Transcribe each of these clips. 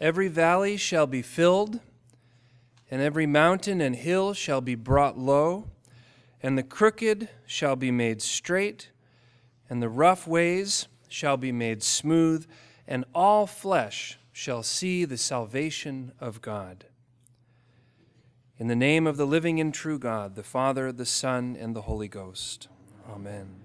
Every valley shall be filled, and every mountain and hill shall be brought low, and the crooked shall be made straight, and the rough ways shall be made smooth, and all flesh shall see the salvation of God. In the name of the living and true God, the Father, the Son, and the Holy Ghost. Amen.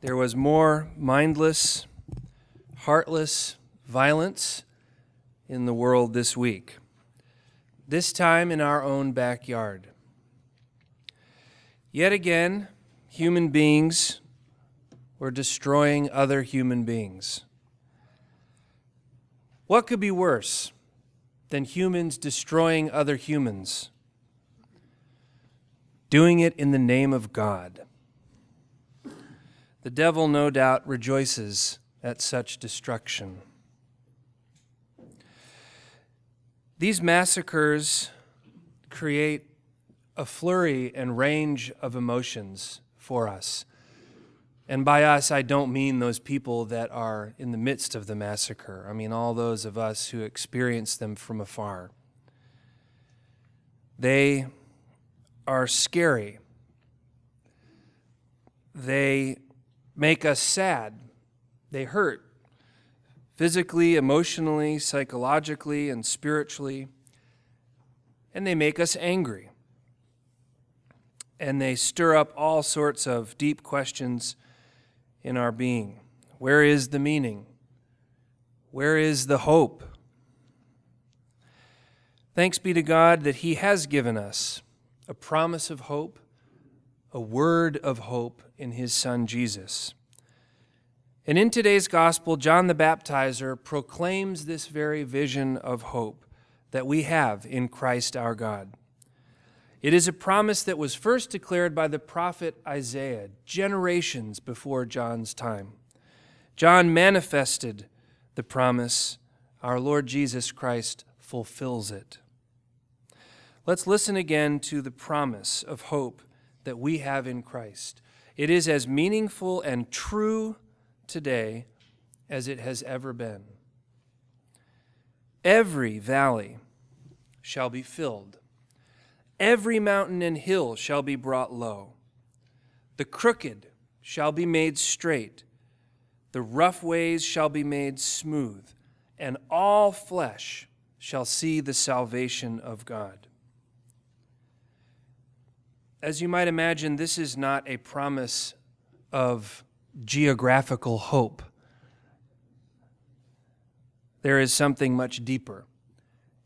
There was more mindless, heartless violence in the world this week, this time in our own backyard. Yet again, human beings were destroying other human beings. What could be worse than humans destroying other humans? Doing it in the name of God. The devil, no doubt, rejoices at such destruction. These massacres create a flurry and range of emotions for us. And by us, I don't mean those people that are in the midst of the massacre. I mean all those of us who experience them from afar. They are scary. They make us sad. They hurt physically, emotionally, psychologically, and spiritually. And they make us angry. And they stir up all sorts of deep questions in our being. Where is the meaning? Where is the hope? Thanks be to God that He has given us a promise of hope, a word of hope in His Son Jesus. And in today's gospel, John the Baptizer proclaims this very vision of hope that we have in Christ our God. It is a promise that was first declared by the prophet Isaiah generations before John's time. John manifested the promise. Our Lord Jesus Christ fulfills it. Let's listen again to the promise of hope that we have in Christ. It is as meaningful and true today as it has ever been. Every valley shall be filled, every mountain and hill shall be brought low. The crooked shall be made straight, the rough ways shall be made smooth, and all flesh shall see the salvation of God. As you might imagine, this is not a promise of geographical hope. There is something much deeper.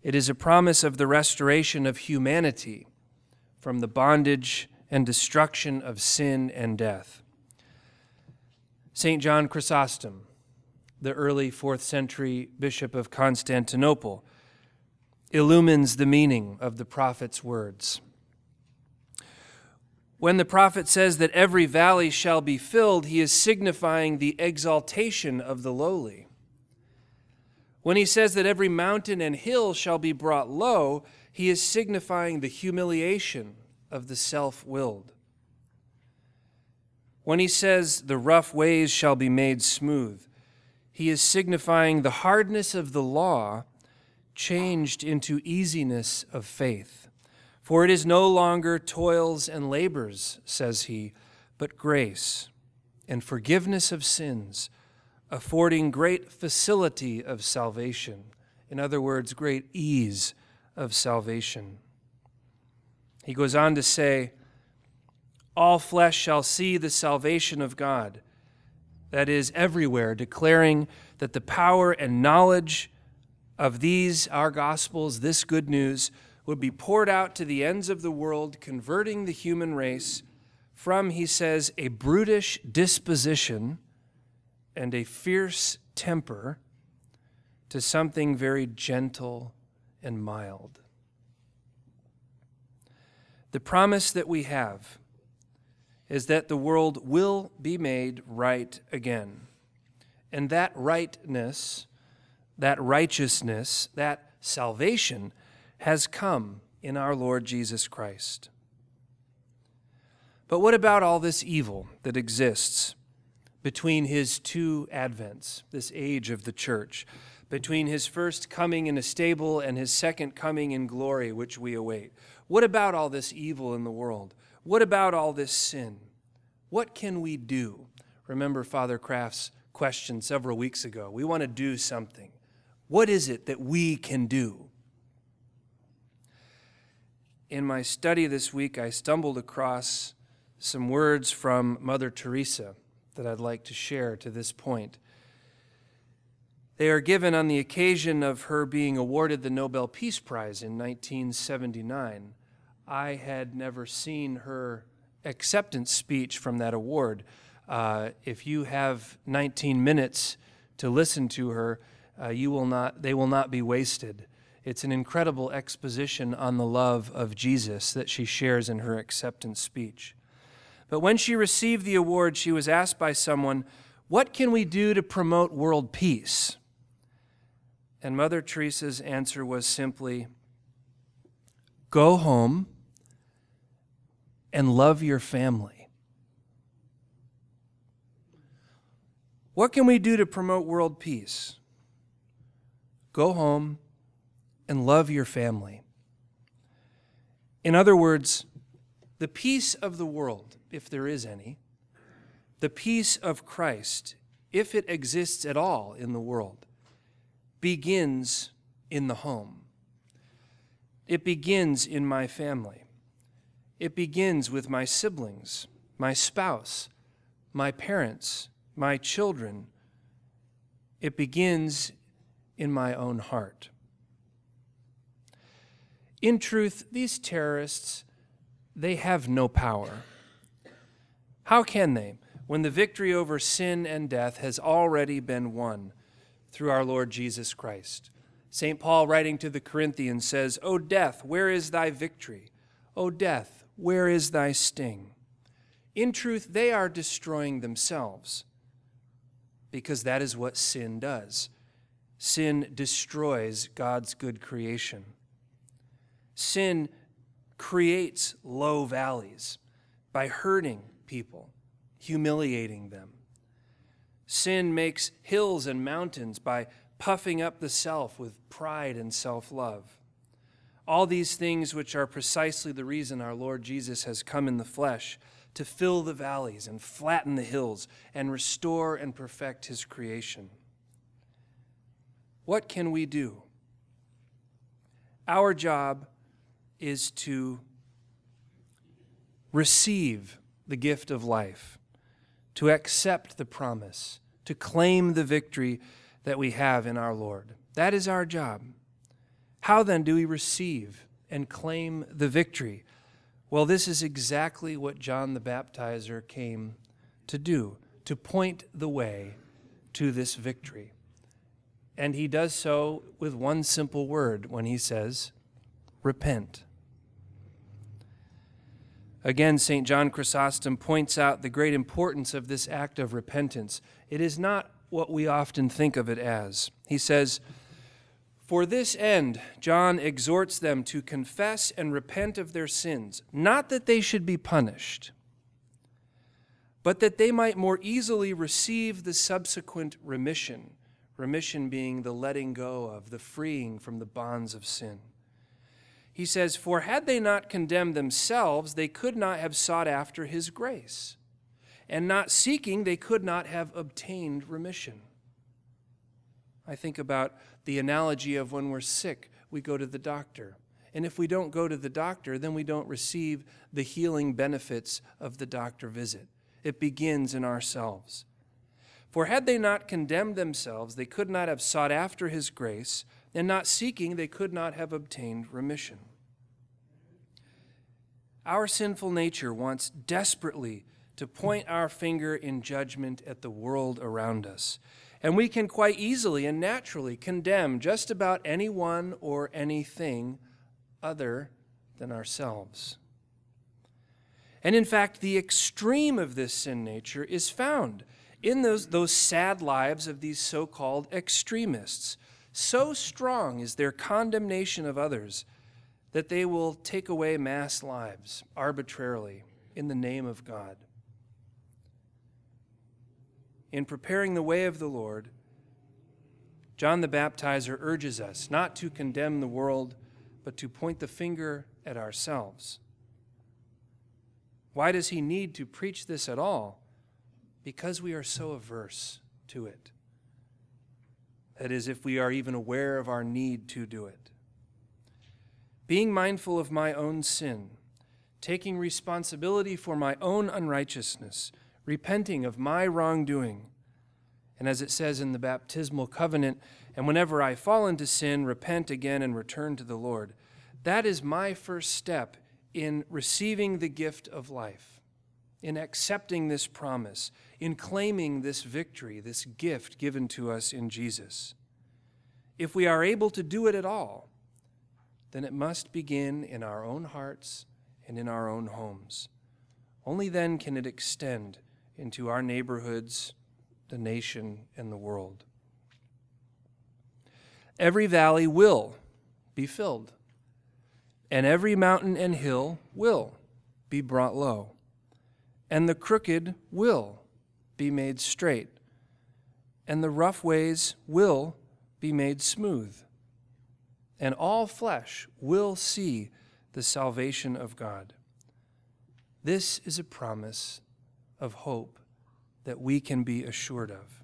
It is a promise of the restoration of humanity from the bondage and destruction of sin and death. St. John Chrysostom, the early fourth century bishop of Constantinople, illumines the meaning of the prophet's words. When the prophet says that every valley shall be filled, he is signifying the exaltation of the lowly. When he says that every mountain and hill shall be brought low, he is signifying the humiliation of the self willed. When he says the rough ways shall be made smooth, he is signifying the hardness of the law changed into easiness of faith. For it is no longer toils and labors, says he, but grace and forgiveness of sins, affording great facility of salvation. In other words, great ease of salvation. He goes on to say, All flesh shall see the salvation of God. That is, everywhere, declaring that the power and knowledge of these, our gospels, this good news, would be poured out to the ends of the world, converting the human race from, he says, a brutish disposition and a fierce temper to something very gentle and mild. The promise that we have is that the world will be made right again. And that rightness, that righteousness, that salvation has come in our Lord Jesus Christ. But what about all this evil that exists? between his two advents, this age of the church, between his first coming in a stable and his second coming in glory, which we await. What about all this evil in the world? What about all this sin? What can we do? Remember Father Kraft's question several weeks ago. We want to do something. What is it that we can do? In my study this week, I stumbled across some words from Mother Teresa that I'd like to share to this point. They are given on the occasion of her being awarded the Nobel Peace Prize in 1979. I had never seen her acceptance speech from that award. Uh, if you have 19 minutes to listen to her, uh, you will not, they will not be wasted. It's an incredible exposition on the love of Jesus that she shares in her acceptance speech. But when she received the award, she was asked by someone, What can we do to promote world peace? And Mother Teresa's answer was simply, Go home and love your family. What can we do to promote world peace? Go home and love your family. In other words, the peace of the world if there is any, the peace of Christ, if it exists at all in the world, begins in the home. It begins in my family. It begins with my siblings, my spouse, my parents, my children. It begins in my own heart. In truth, these terrorists, they have no power. How can they, when the victory over sin and death has already been won through our Lord Jesus Christ? St. Paul, writing to the Corinthians, says, O death, where is thy victory? O death, where is thy sting? In truth, they are destroying themselves because that is what sin does. Sin destroys God's good creation. Sin creates low valleys by hurting people, humiliating them. Sin makes hills and mountains by puffing up the self with pride and self love. All these things, which are precisely the reason our Lord Jesus has come in the flesh to fill the valleys and flatten the hills and restore and perfect his creation. What can we do? Our job is to receive the gift of life, to accept the promise, to claim the victory that we have in our Lord. That is our job. How then do we receive and claim the victory? Well, this is exactly what John the Baptizer came to do, to point the way to this victory. And he does so with one simple word when he says, Repent. Again, St. John Chrysostom points out the great importance of this act of repentance. It is not what we often think of it as. He says, For this end, John exhorts them to confess and repent of their sins, not that they should be punished, but that they might more easily receive the subsequent remission, remission being the letting go of, the freeing from the bonds of sin. He says, For had they not condemned themselves, they could not have sought after his grace. And not seeking, they could not have obtained remission. I think about the analogy of when we're sick, we go to the doctor. And if we don't go to the doctor, then we don't receive the healing benefits of the doctor visit. It begins in ourselves. For had they not condemned themselves, they could not have sought after his grace and not seeking, they could not have obtained remission. Our sinful nature wants desperately to point our finger in judgment at the world around us. And we can quite easily and naturally condemn just about anyone or anything other than ourselves. And in fact, the extreme of this sin nature is found in those, those sad lives of these so called extremists so strong is their condemnation of others that they will take away mass lives arbitrarily in the name of God. in preparing the way of the Lord, John the Baptizer urges us not to condemn the world, but to point the finger at ourselves. Why does he need to preach this at all? Because we are so averse to it. That is, if we are even aware of our need to do it. Being mindful of my own sin, taking responsibility for my own unrighteousness, repenting of my wrongdoing, and as it says in the baptismal covenant, and whenever I fall into sin, repent again and return to the Lord. That is my first step in receiving the gift of life, in accepting this promise, in claiming this victory, this gift given to us in Jesus. If we are able to do it at all, then it must begin in our own hearts and in our own homes. Only then can it extend into our neighborhoods, the nation, and the world. Every valley will be filled and every mountain and hill will be brought low, and the crooked will be made straight, and the rough ways will be made smooth, and all flesh will see the salvation of God. This is a promise of hope that we can be assured of.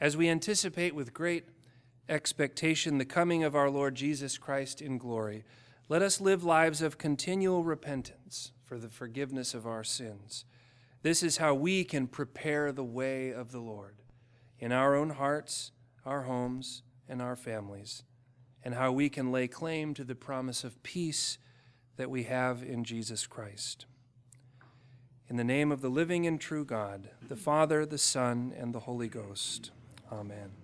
As we anticipate with great expectation the coming of our Lord Jesus Christ in glory, let us live lives of continual repentance for the forgiveness of our sins. This is how we can prepare the way of the Lord in our own hearts, our homes, and our families, and how we can lay claim to the promise of peace that we have in Jesus Christ. In the name of the living and true God, the Father, the Son, and the Holy Ghost. Amen.